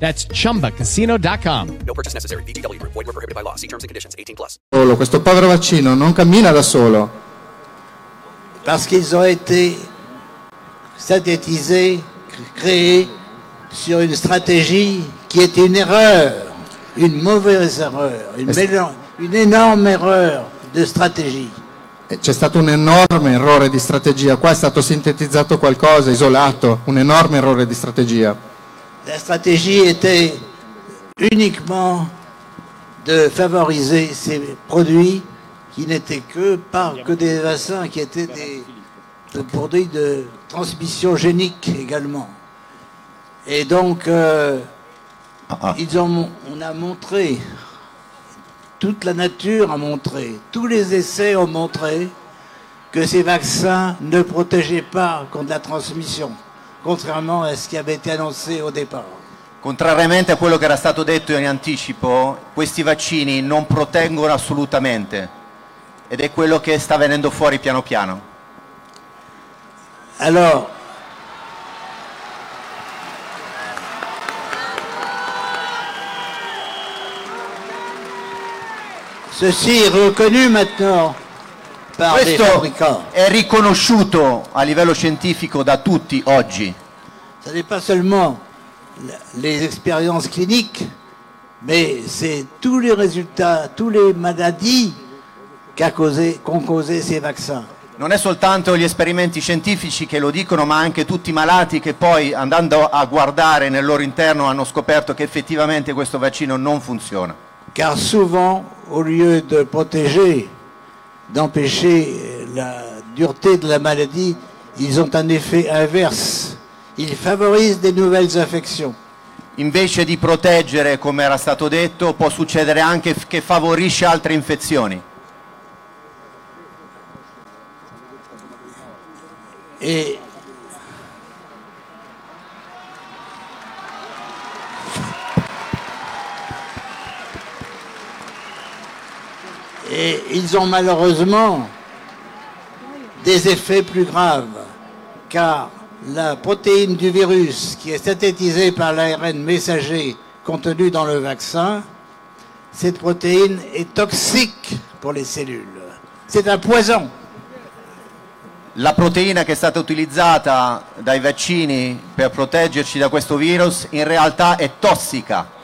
That's chumbacasino.com. No purchase necessary. VGW Group. Void were prohibited by law. See terms and conditions. 18 plus. solo, questo povero vaccino non cammina da solo. parce qu'ils ont été synthétisés, créés sur une stratégie qui était une erreur, une mauvaise erreur, une, mélan- une énorme erreur de stratégie. E C'è stato un enorme errore di strategia, qua è stato sintetizzato qualcosa, isolato, un enorme errore di strategia. La stratégie était uniquement de favoriser ces produits qui n'étaient que pas que des vaccins, qui étaient des, des produits de transmission génique également. Et donc, euh, ils ont, mon- on a montré, toute la nature a montré, tous les essais ont montré que ces vaccins ne protégeaient pas contre la transmission, contrairement à ce qui avait été annoncé au départ. Contrariamente a quello che era stato detto in anticipo, questi vaccini non proteggono assolutamente ed è quello che sta venendo fuori piano piano. Alors, ceci est reconnu maintenant Questo è riconosciuto a livello scientifico da tutti oggi. Ce n'est pas seulement les expériences cliniques, mais c'est tous les résultats, toutes les maladies qu'a causé- qu'ont causé ces vaccins. Non è soltanto gli esperimenti scientifici che lo dicono, ma anche tutti i malati che poi andando a guardare nel loro interno hanno scoperto che effettivamente questo vaccino non funziona. Car souvent, au lieu de protéger, d'empêcher la dureté de la maladie, ils ont un effet inverse. Ils favorisent des nouvelles infections. Invece di proteggere, come era stato detto, può succedere anche che favorisce altre infezioni. Et Et ils ont malheureusement des effets plus graves, car la protéine du virus qui est synthétisée par l'ARN messager contenu dans le vaccin, cette protéine est toxique pour les cellules. C'est un poison. La proteina che è stata utilizzata dai vaccini per proteggerci da questo virus in realtà è tossica.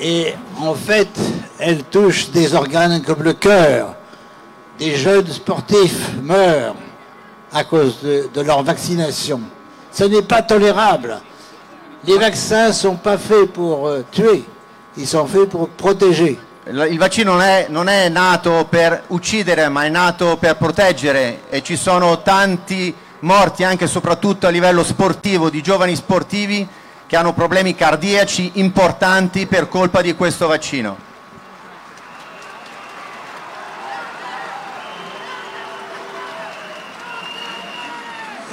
Et en fait, elle touche des organes comme le cœur. Des jeunes sportifs meurent à cause de, leur vaccination. Ce n'est pas tolérable. Les vaccins ne sont pas faits pour euh, tuer, ils sont faits pour protéger. Il il vaccino non è, non è nato per uccidere, ma è nato per proteggere e ci sono tanti morti anche e soprattutto a livello sportivo, di giovani sportivi che hanno problemi cardiaci importanti per colpa di questo vaccino.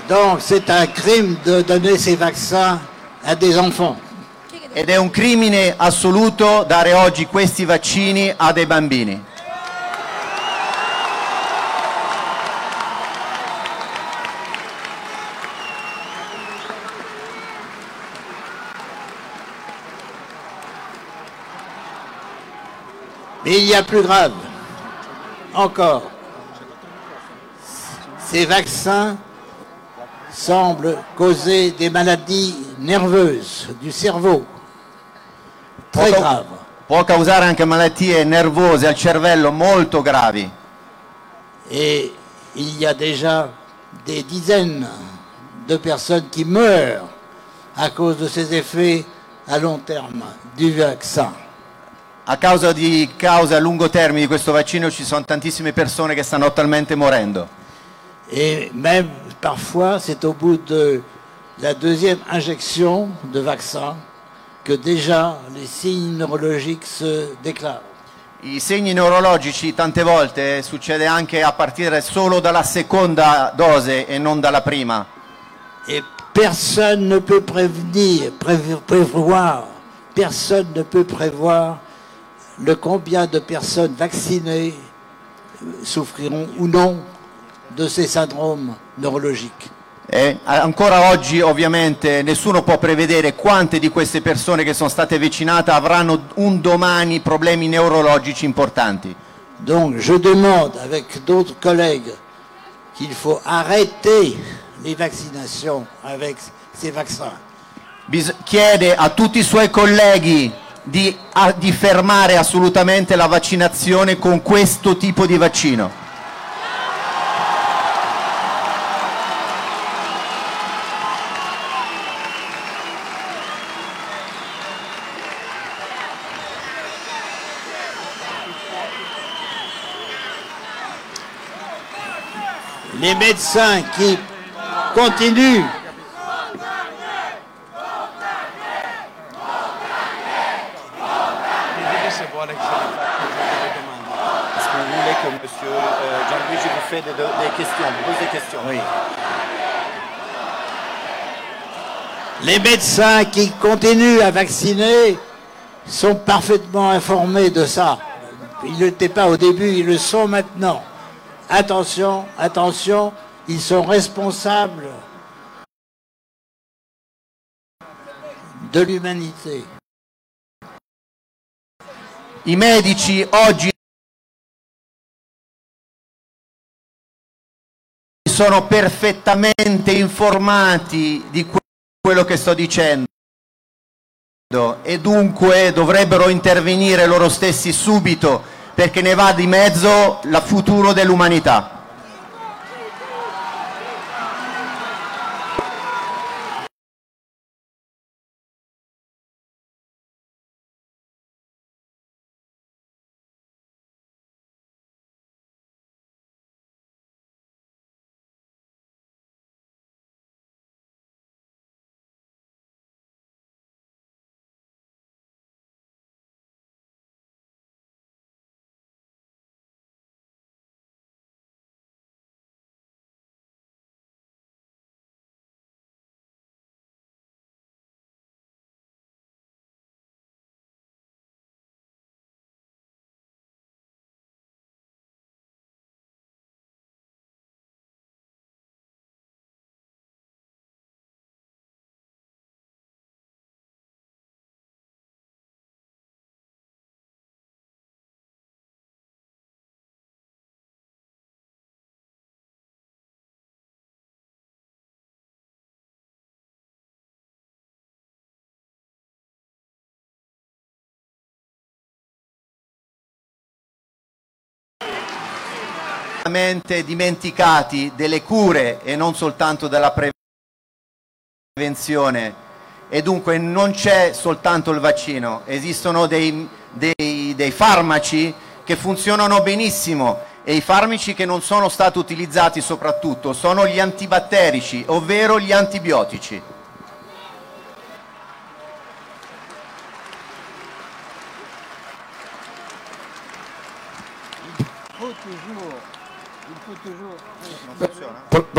Donc c'est un crime de donner ces vaccins à des enfants. Ed è un crimine assoluto dare oggi questi vaccini a dei bambini. Mais il y a plus grave. Encore. Ces vaccins semble causer des maladies nerveuses du cerveau, très Può- graves. Può causare anche malattie nervose al cervello molto gravi. Et il y a déjà des dizaines de personnes qui meurent à cause de ces effets à long terme du vaccin. A causa di cause a lungo termine di questo vaccino ci sono tantissime persone che stanno attualmente morendo. Et même parfois, c'est au bout de la deuxième injection de vaccin que déjà les signes neurologiques se déclarent. I segni neurologici tante volte succede anche a partire solo dalla seconda dose e non dalla prima. Et personne ne peut prévenir, prév- prévoir, personne ne peut prévoir le combien de personnes vaccinées souffriront ou non de ces syndromes neurologiques. E ancora oggi ovviamente nessuno può prevedere quante di queste persone che sono state vaccinate avranno un domani problemi neurologici importanti. Donc je demande avec d'autres collègues qu'il faut arrêter les vaccinations avec ces vaccins. Bis- chiede a tutti i suoi colleghi di, a- di fermare assolutamente la vaccinazione con questo tipo di vaccino. Les médecins qui continuent que monsieur euh, vous des, questions, vous des questions? Les médecins qui continuent à vacciner sont parfaitement informés de ça. Ils ne l'étaient pas au début, ils le sont maintenant. Attention, attention, ils sont responsables de l'humanité. I medici oggi sono perfettamente informati di que- quello che sto dicendo e dunque dovrebbero intervenire loro stessi subito perché ne va di mezzo il futuro dell'umanità. Completamente dimenticati delle cure e non soltanto della prevenzione e dunque non c'è soltanto il vaccino, esistono dei, dei- dei farmaci che funzionano benissimo e i farmaci che non sono stati utilizzati soprattutto sono gli antibatterici, ovvero gli antibiotici.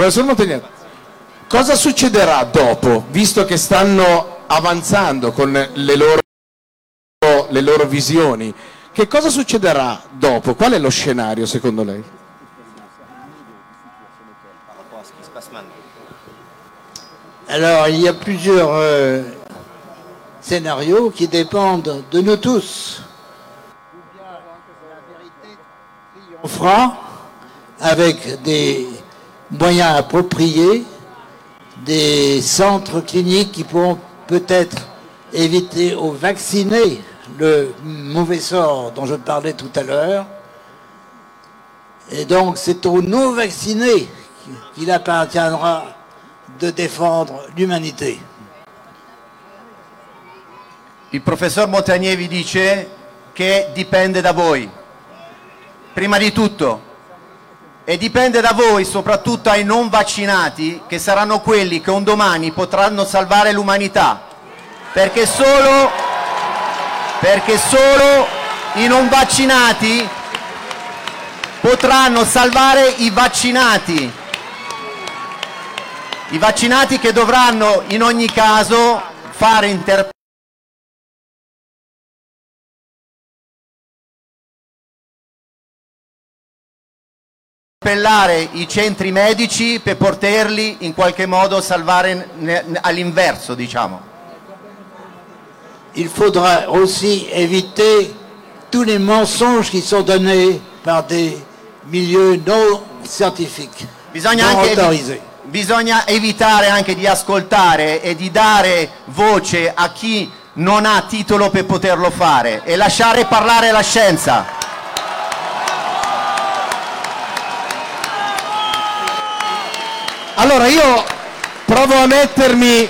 Professor Montagnier, cosa succederà dopo, visto che stanno avanzando con le loro, le loro visioni? Che cosa succederà dopo? Qual è lo scenario secondo lei? Alors, il y a plusieurs euh, scénarios qui dépendent de nous tous. On fera avec des moyens appropriés des centres cliniques qui pourront peut-être éviter aux vaccinés le mauvais sort dont je parlais tout à l'heure. Et donc c'est aux non-vaccinés qu'il appartiendra de défendre l'umanité. Il professor Montagnier vi dice che dipende da voi, prima di tutto, e dipende da voi, soprattutto ai non vaccinati, che saranno quelli che un domani potranno salvare l'umanità, perché solo, perché solo i non vaccinati potranno salvare i vaccinati, i vaccinati che dovranno in ogni caso fare interpretazione appellare i centri medici per poterli in qualche modo salvare all'inverso, diciamo. Il faudra aussi éviter tous les mensonges qui sont donnés par des milieux non scientifiques, Bisogna non anche bisogna evitare anche di ascoltare e di dare voce a chi non ha titolo per poterlo fare e lasciare parlare la scienza. Allora io provo a mettermi,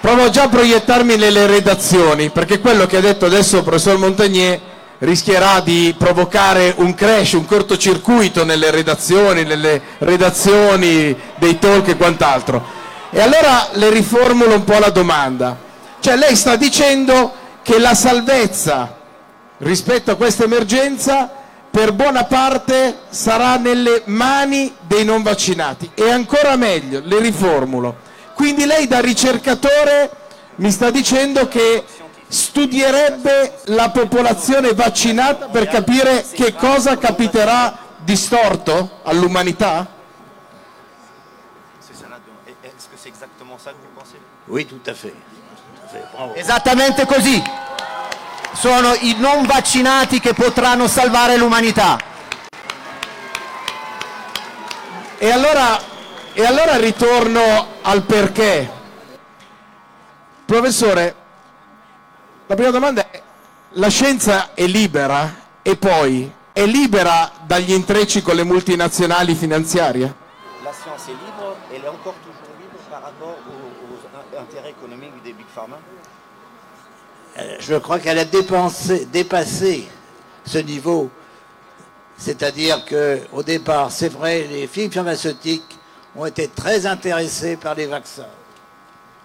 provo già a proiettarmi nelle redazioni, perché quello che ha detto adesso il professor Montagnier rischierà di provocare un crash, un cortocircuito nelle redazioni, nelle redazioni dei talk e quant'altro. E allora le riformulo un po' la domanda. Cioè lei sta dicendo che la salvezza rispetto a questa emergenza per buona parte sarà nelle mani dei non vaccinati e ancora meglio, le riformulo. Quindi lei da ricercatore mi sta dicendo che studierebbe la popolazione vaccinata per capire che cosa capiterà di storto all'umanità? Oui, tout à fait. Tout à fait. Bravo. Esattamente così. Sono i non vaccinati che potranno salvare l'umanità. E allora, e allora ritorno al perché. Professore, la prima domanda è, la scienza è libera e poi è libera dagli intrecci con le multinazionali finanziarie? La science est libre, elle est encore toujours libre par rapport aux, aux in- intérêts économiques des big pharma Je crois qu'elle a dépensé- dépassé ce niveau. C'est-à-dire qu'au départ, c'est vrai, les films pharmaceutiques ont été très intéressés par les vaccins.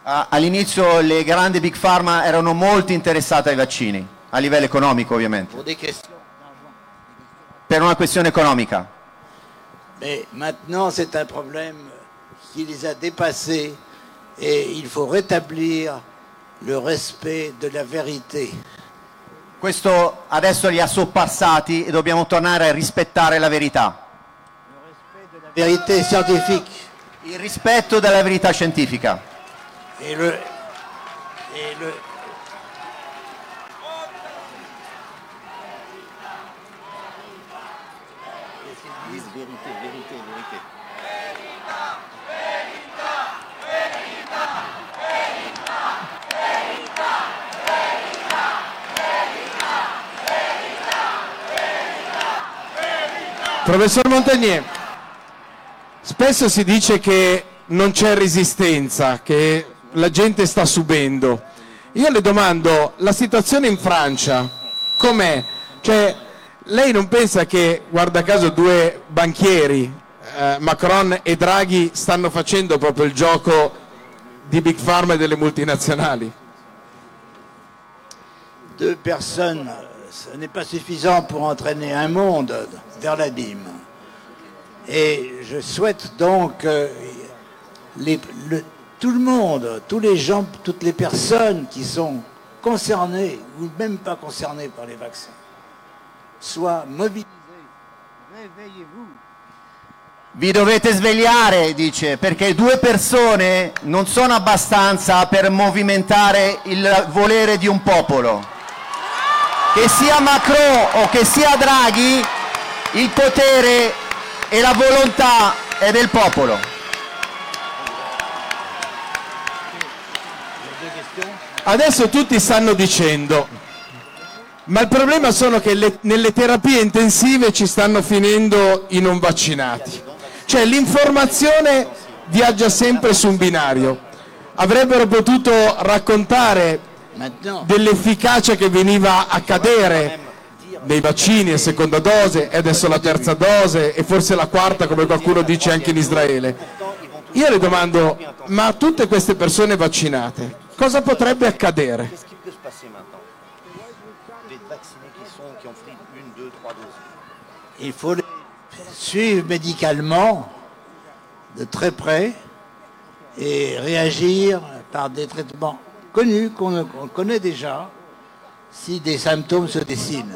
Ah, All'inizio le grandi big pharma erano molto interessate ai vaccini, a livello economico ovviamente, Pour des questions. per una questione economica. Mais maintenant, c'est un problème qui les a dépassés et il faut rétablir le respect de la vérité. Questo adesso li ha sorpassati e dobbiamo tornare a rispettare la verità. Vérité scientifique. Il rispetto della verità scientifica. Et le, et le, Vérité, vérité, vérité. Professor Montagnier, spesso si dice che non c'è resistenza, che la gente sta subendo. Io le domando, la situazione in Francia com'è? Cioè, lei non pensa che, guarda caso, due banchieri, eh, Macron e Draghi, stanno facendo proprio il gioco di Big Pharma e delle multinazionali? deux personnes, ce n'est pas suffisant pour entraîner un monde vers l'abîme. Et je souhaite donc que les- le- tout le monde, tous les gens, toutes les personnes qui sont concernées ou même pas concernées par les vaccins soient mobilisées. Réveillez-vous. Vi dovete svegliare, dice, perché due persone non sono abbastanza per movimentare il volere di un popolo. che sia Macron o che sia Draghi, il potere e la volontà è del popolo. Adesso tutti stanno dicendo, ma il problema sono che le, nelle terapie intensive ci stanno finendo i non vaccinati. Cioè l'informazione viaggia sempre su un binario. Avrebbero potuto raccontare dell'efficacia che veniva a cadere nei vaccini a seconda dose e adesso la terza dose e forse la quarta come qualcuno dice anche in Israele. Io le domando, ma a tutte queste persone vaccinate cosa potrebbe accadere? Il faut suivre médicalement de très près et réagir par des traitements connus qu'on connaît déjà si des symptômes se dessinent,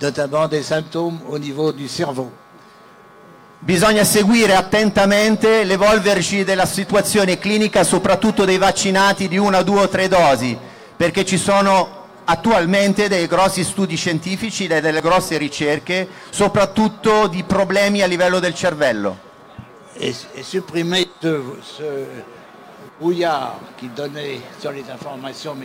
notamment des symptômes au niveau du cerveau. Bisogna seguire attentamente l'evolverci della situazione clinica, soprattutto dei vaccinati di una, due o tre dosi, perché ci sono attualmente dei grossi studi scientifici e delle grosse ricerche, soprattutto di problemi a livello del cervello. Et, et brouillard qui donnait sur les informations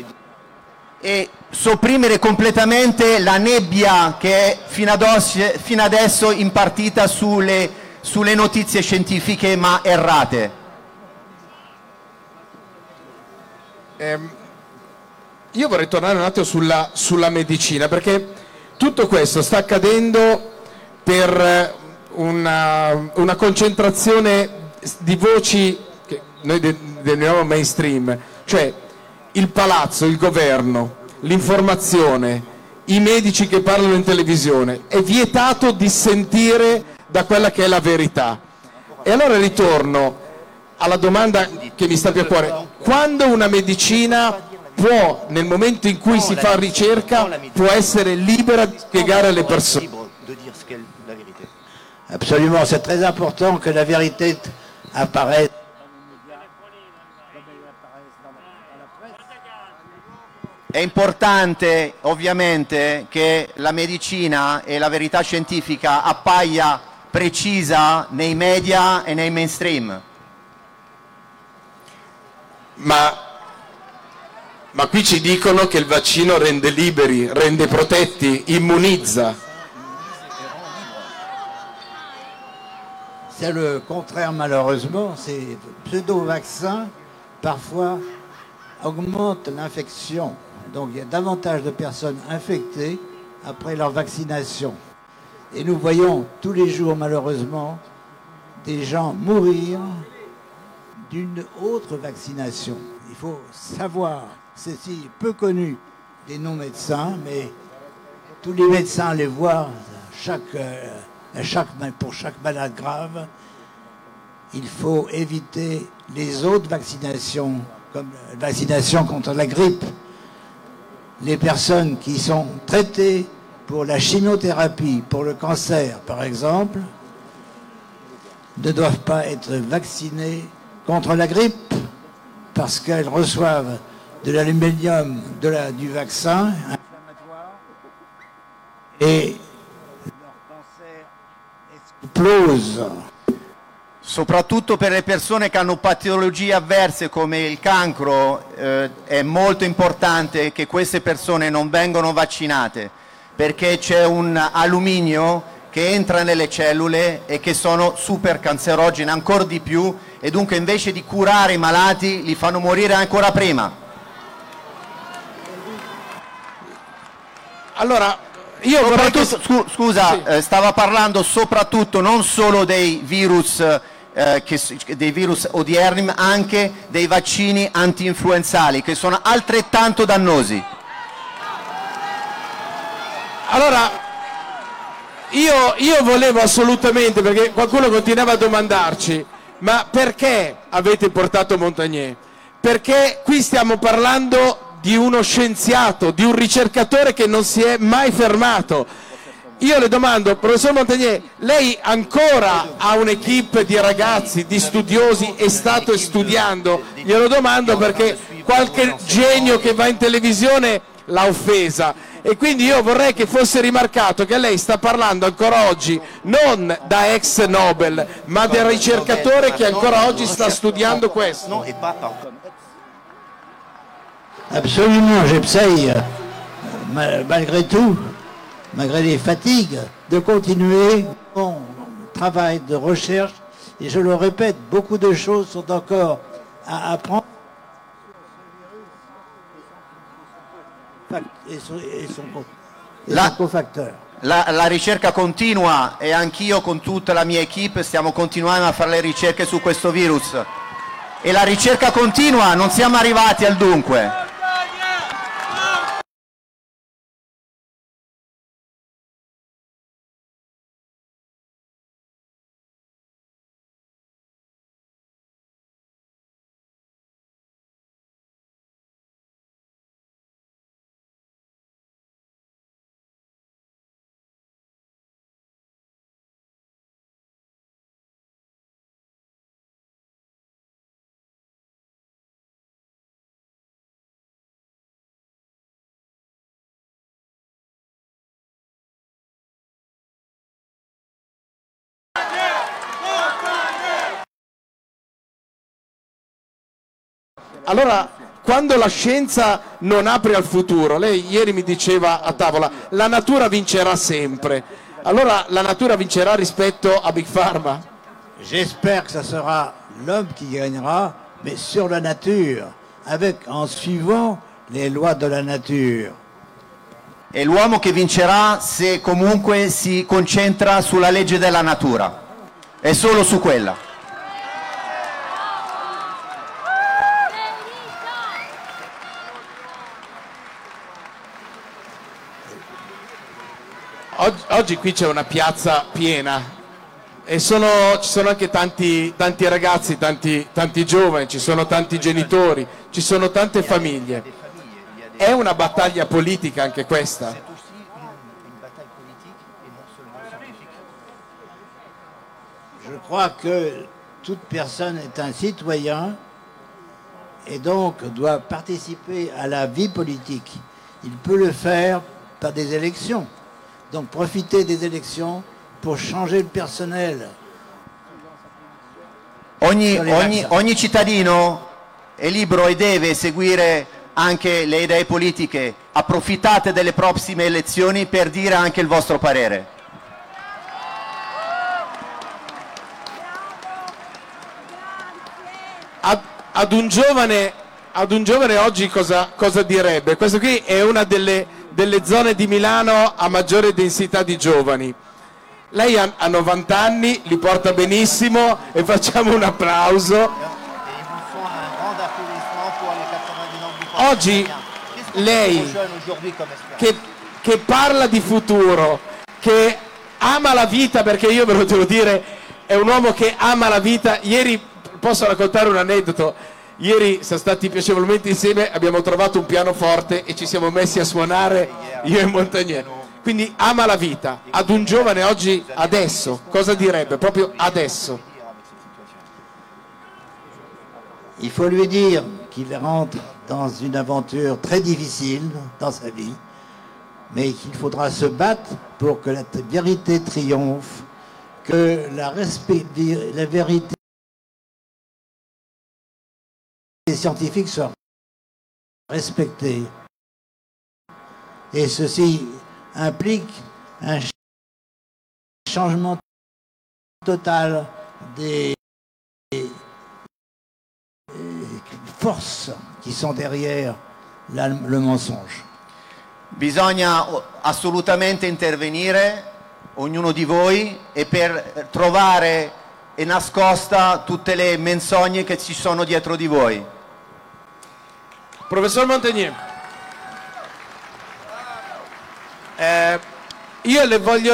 e sopprimere completamente la nebbia che è fino, ad os- fino adesso impartita sulle, sulle notizie scientifiche ma errate. Ehm, io vorrei tornare un attimo sulla, sulla medicina, perché tutto questo sta accadendo per una, una concentrazione di voci noi de- definiamo mainstream, cioè il palazzo, il governo, l'informazione, i medici che parlano in televisione, è vietato dissentire da quella che è la verità. E allora ritorno alla domanda che mi sta più a cuore. Quando una medicina può, nel momento in cui si fa ricerca, può essere libera di spiegare alle persone? Absolument, c'est très important que la vérité apparaisse. È importante ovviamente che la medicina e la verità scientifica appaia precisa nei media e nei mainstream. Ma, ma qui ci dicono che il vaccino rende liberi, rende protetti, immunizza. C'est le contraire malheureusement. Ces pseudo-vaccins, parfois, augmentent l'infection. Donc il y a davantage de personnes infectées après leur vaccination. Et nous voyons tous les jours, malheureusement, des gens mourir d'une autre vaccination. Il faut savoir, ceci est peu connu des non-médecins, mais tous les médecins les voient euh, pour chaque malade grave. Il faut éviter les autres vaccinations, comme la vaccination contre la grippe. Les personnes qui sont traitées pour la chimiothérapie, pour le cancer par exemple, ne doivent pas être vaccinées contre la grippe parce qu'elles reçoivent de l'aluminium du vaccin et leur cancer explose. Soprattutto per le persone che hanno patologie avverse come il cancro eh, è molto importante che queste persone non vengano vaccinate perché c'è un alluminio che entra nelle cellule e che sono super cancerogene ancora di più e dunque invece di curare i malati li fanno morire ancora prima. Allora, io vorrei che... Scusa, eh, stava parlando soprattutto non solo dei virus, eh, che dei virus odierni, ma anche dei vaccini anti-influenzali che sono altrettanto dannosi. Allora, io, io volevo assolutamente, perché qualcuno continuava a domandarci, ma perché avete portato Montagnier? Perché qui stiamo parlando di uno scienziato, di un ricercatore che non si è mai fermato. Io le domando, professor Montagnier, lei ancora ha un'equipe di ragazzi, di studiosi, è stato studiando? Glielo domando perché qualche genio che va in televisione l'ha offesa e quindi io vorrei che fosse rimarcato che lei sta parlando ancora oggi non da ex Nobel, ma del ricercatore che ancora oggi sta studiando questo. Absolument, j'essaye, ma- malgré tout, malgré les fatigues, de continuer mon travail de recherche. Et je le répète, beaucoup de choses sont encore à apprendre. Et son, et La-. La, la ricerca continua e anch'io con tutta la mia equipe stiamo continuando a fare le ricerche su questo virus. E la ricerca continua, non siamo arrivati al dunque. Allora, quando la scienza non apre al futuro, lei ieri mi diceva a tavola, la natura vincerà sempre. Allora la natura vincerà rispetto a Big Pharma? J'espère que ce sera l'homme qui gagnera, mais sur la nature, avec, en suivant les lois de la nature. È l'uomo che vincerà se comunque si concentra sulla legge della natura. E solo su quella. Oggi, oggi qui c'è una piazza piena e sono- ci sono anche tanti, tanti ragazzi, tanti, tanti giovani, ci sono tanti genitori, ci sono tante famiglie. È una battaglia politica anche questa? Je crois que toute personne est un citoyen et donc doit participer à la vie politique. Il peut le faire par des élections. Donc profiter des élections pour changer le personnel. Ogni, ogni- ogni cittadino è libero e deve seguire anche le idee politiche. Approfittate delle prossime elezioni per dire anche il vostro parere. Ad, ad un giovane, ad un giovane oggi cosa, cosa direbbe? Questa qui è una delle, delle zone di Milano a maggiore densità di giovani. Lei ha, ha 90 anni, li porta benissimo e facciamo un applauso. Oggi lei che, che parla di futuro, che ama la vita, perché io ve lo devo dire, è un uomo che ama la vita. Ieri posso raccontare un aneddoto. Ieri siamo stati piacevolmente insieme, abbiamo trovato un pianoforte e ci siamo messi a suonare io e Montagnier. Quindi ama la vita. Ad un giovane oggi, adesso, cosa direbbe? Proprio adesso. Il faut lui dire qu'il rentre dans une aventure très difficile dans sa vie, mais qu'il faudra se battre pour que la vérité triomphe, que la, la vérité scientifique soit respectée. Et ceci implique un ch- changement total des forces qui sont derrière le mensonge. Bisogna assolutamente intervenire, ognuno di voi, e per trovare e nascosta tutte le menzogne che ci sono dietro di voi. Professor Montagnier, eh, io le voglio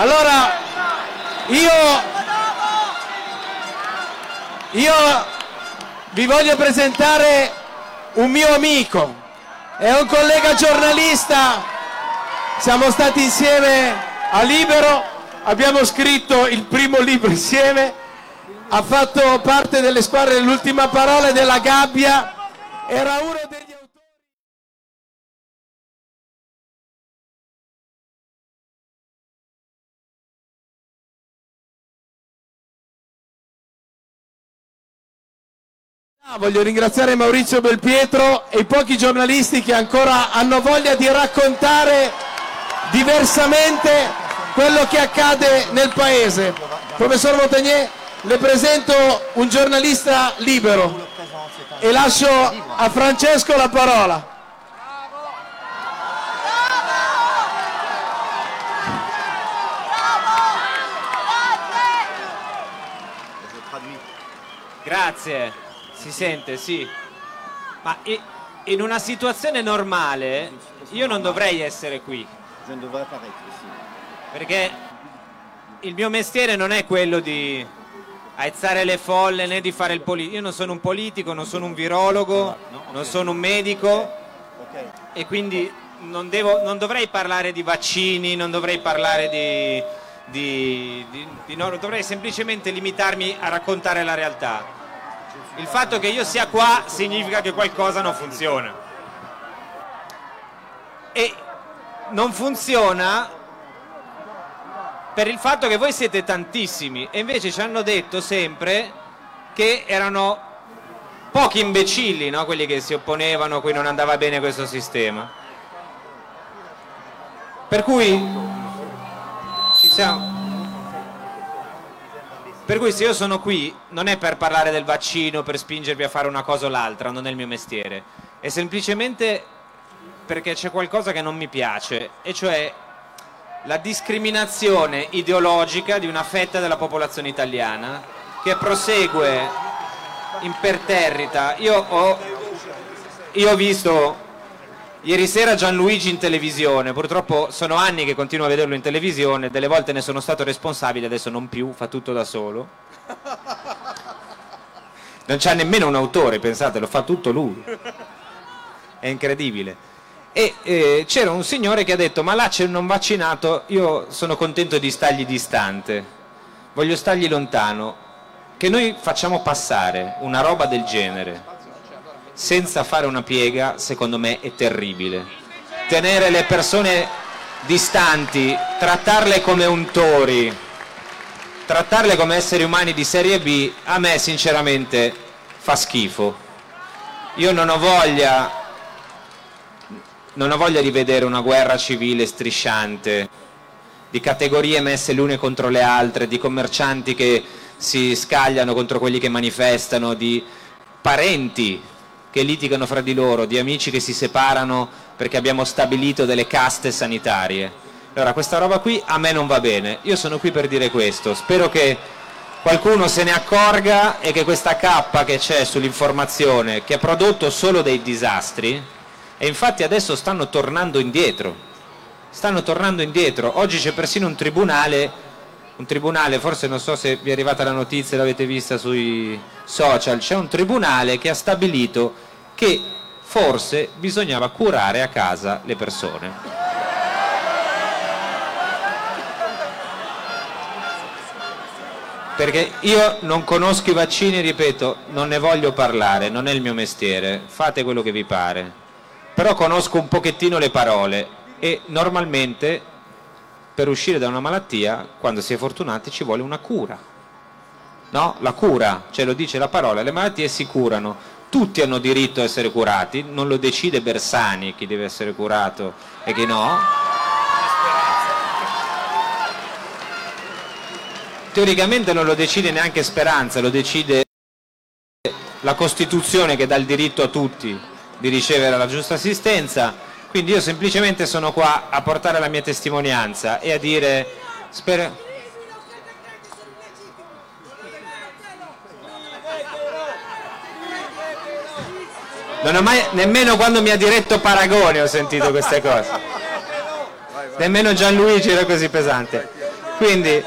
Allora, io, io vi voglio presentare un mio amico, è un collega giornalista, siamo stati insieme a Libero, abbiamo scritto il primo libro insieme, ha fatto parte delle squadre dell'ultima parola e della gabbia, era uno degli Voglio ringraziare Maurizio Belpietro e i pochi giornalisti che ancora hanno voglia di raccontare diversamente quello che accade nel paese. Professor Montagnier, le presento un giornalista libero e lascio a Francesco la parola. Grazie, si sente, sì. Ma in una situazione normale io non dovrei essere qui, perché il mio mestiere non è quello di aizzare le folle né di fare il politico. Io non sono un politico, non sono un virologo, non sono un medico e quindi non, devo- non dovrei parlare di vaccini, non dovrei parlare di, di- di- di no, dovrei semplicemente limitarmi a raccontare la realtà. Il fatto che io sia qua significa che qualcosa non funziona. E non funziona per il fatto che voi siete tantissimi e invece ci hanno detto sempre che erano pochi imbecilli, no? quelli che si opponevano, a cui non andava bene questo sistema. Per cui ci siamo. Per cui se io sono qui non è per parlare del vaccino, per spingervi a fare una cosa o l'altra, non è il mio mestiere. È semplicemente perché c'è qualcosa che non mi piace, e cioè la discriminazione ideologica di una fetta della popolazione italiana che prosegue imperterrita. Io ho, io ho visto ieri sera Gianluigi in televisione, purtroppo sono anni che continuo a vederlo in televisione, delle volte ne sono stato responsabile, adesso non più, fa tutto da solo. Non c'ha nemmeno un autore, pensate, lo fa tutto lui. È incredibile. E eh, c'era un signore che ha detto: Ma là c'è un non vaccinato, io sono contento di stargli distante, voglio stargli lontano. Che noi facciamo passare una roba del genere senza fare una piega, secondo me è terribile. Tenere le persone distanti, trattarle come untori, trattarle come esseri umani di serie B, a me sinceramente fa schifo. Io non ho voglia non ho voglia di vedere una guerra civile strisciante, di categorie messe le une contro le altre, di commercianti che si scagliano contro quelli che manifestano, di parenti che litigano fra di loro, di amici che si separano perché abbiamo stabilito delle caste sanitarie. Allora, questa roba qui a me non va bene. Io sono qui per dire questo. Spero che qualcuno se ne accorga e che questa cappa che c'è sull'informazione, che ha prodotto solo dei disastri, e infatti adesso stanno tornando indietro. Stanno tornando indietro. Oggi c'è persino un tribunale, un tribunale, forse non so se vi è arrivata la notizia, l'avete vista sui social, c'è un tribunale che ha stabilito che forse bisognava curare a casa le persone. Perché io non conosco i vaccini, ripeto, non ne voglio parlare, non è il mio mestiere, fate quello che vi pare però conosco un pochettino le parole e normalmente per uscire da una malattia, quando si è fortunati, ci vuole una cura. No? La cura, cioè lo dice la parola, le malattie si curano, tutti hanno diritto a essere curati, non lo decide Bersani chi deve essere curato e chi no. Teoricamente non lo decide neanche Speranza, lo decide la Costituzione che dà il diritto a tutti di ricevere la giusta assistenza, quindi io semplicemente sono qua a portare la mia testimonianza e a dire spero... Non ho mai, nemmeno quando mi ha diretto Paragone ho sentito queste cose. Nemmeno Gianluigi era così pesante. Quindi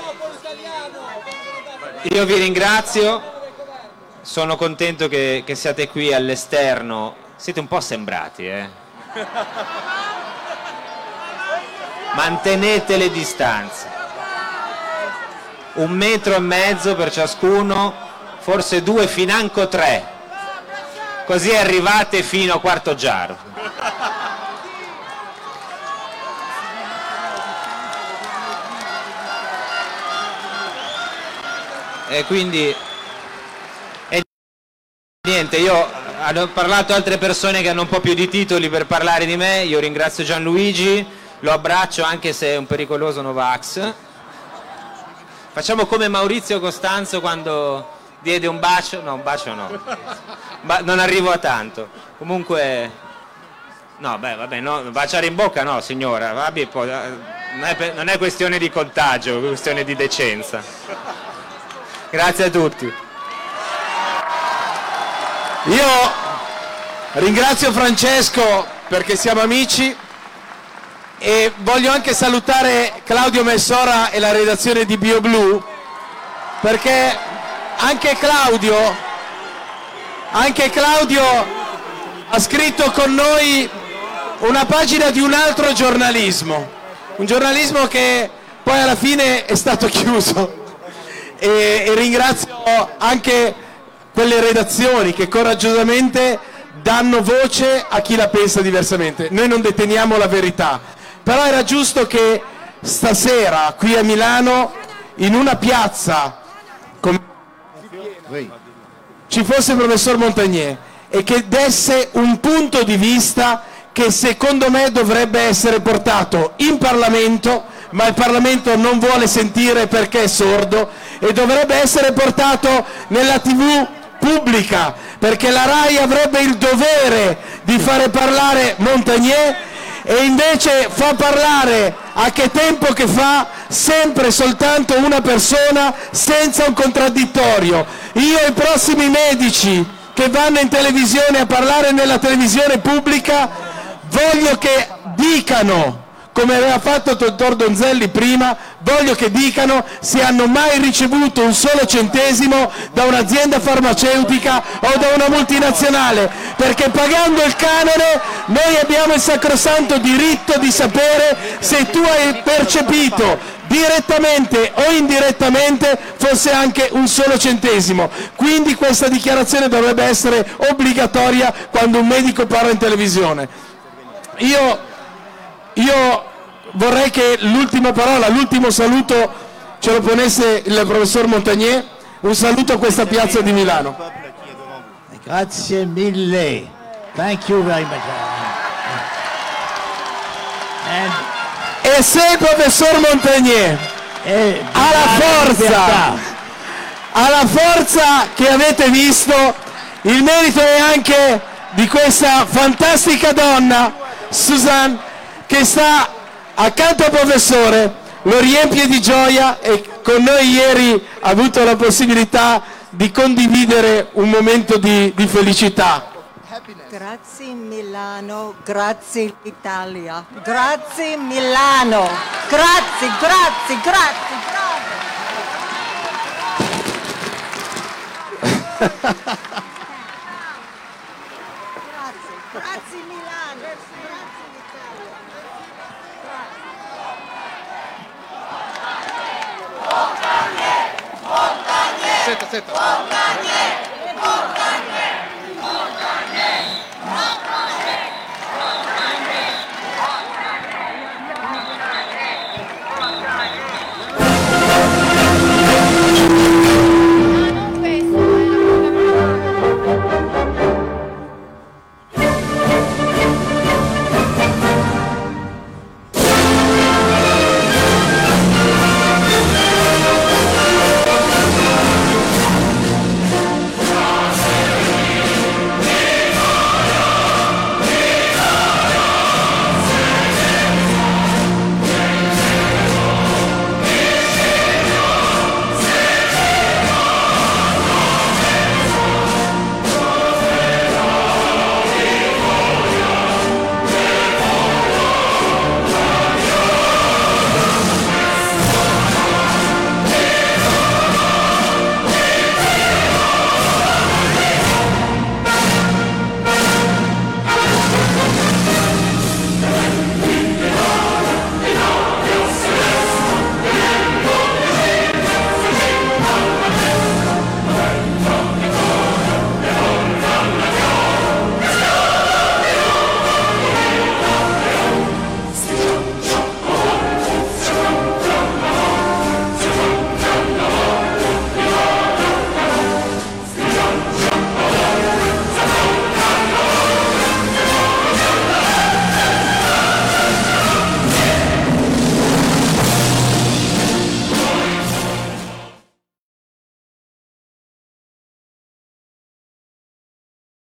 io vi ringrazio, sono contento che, che siate qui all'esterno, siete un po' sembrati, eh? Mantenete le distanze. Un metro e mezzo per ciascuno, forse due, financo tre. Così arrivate fino a quarto giaro. E quindi e niente, io hanno parlato altre persone che hanno un po' più di titoli per parlare di me, io ringrazio Gianluigi, lo abbraccio anche se è un pericoloso Novax. Facciamo come Maurizio Costanzo quando diede un bacio, no, un bacio no, Ba- non arrivo a tanto. Comunque, no, beh, vabbè, no, baciare in bocca no, signora, vabbè, eh, non, è, non è questione di contagio, è questione di decenza. Grazie a tutti. Io ringrazio Francesco perché siamo amici e voglio anche salutare Claudio Messora e la redazione di BioBlue perché anche Claudio, anche Claudio ha scritto con noi una pagina di un altro giornalismo, un giornalismo che poi alla fine è stato chiuso. E, e ringrazio anche quelle redazioni che coraggiosamente danno voce a chi la pensa diversamente. Noi non deteniamo la verità, però era giusto che stasera qui a Milano, in una piazza, come ci fosse il professor Montagnier e che desse un punto di vista che secondo me dovrebbe essere portato in Parlamento, ma il Parlamento non vuole sentire perché è sordo e dovrebbe essere portato nella TV pubblica, perché la RAI avrebbe il dovere di fare parlare Montagnier e invece fa parlare a che tempo che fa sempre soltanto una persona senza un contraddittorio. Io e i prossimi medici che vanno in televisione a parlare nella televisione pubblica voglio che dicano come aveva fatto il dottor Donzelli prima, voglio che dicano se hanno mai ricevuto un solo centesimo da un'azienda farmaceutica o da una multinazionale, perché pagando il canone noi abbiamo il sacrosanto diritto di sapere se tu hai percepito direttamente o indirettamente fosse anche un solo centesimo. Quindi questa dichiarazione dovrebbe essere obbligatoria quando un medico parla in televisione. Io io vorrei che l'ultima parola, l'ultimo saluto ce lo ponesse il professor Montagnier, un saluto a questa piazza di Milano. Grazie mille. Thank you very much. E se il professor Montagnier ha la forza, ha la forza che avete visto, il merito è anche di questa fantastica donna, Suzanne, che sta accanto al professore, lo riempie di gioia e con noi ieri ha avuto la possibilità di condividere un momento di, di felicità. Grazie Milano, grazie Italia, grazie Milano, grazie, grazie, grazie, grazie. Grazie grazie Senta, senta. Oh,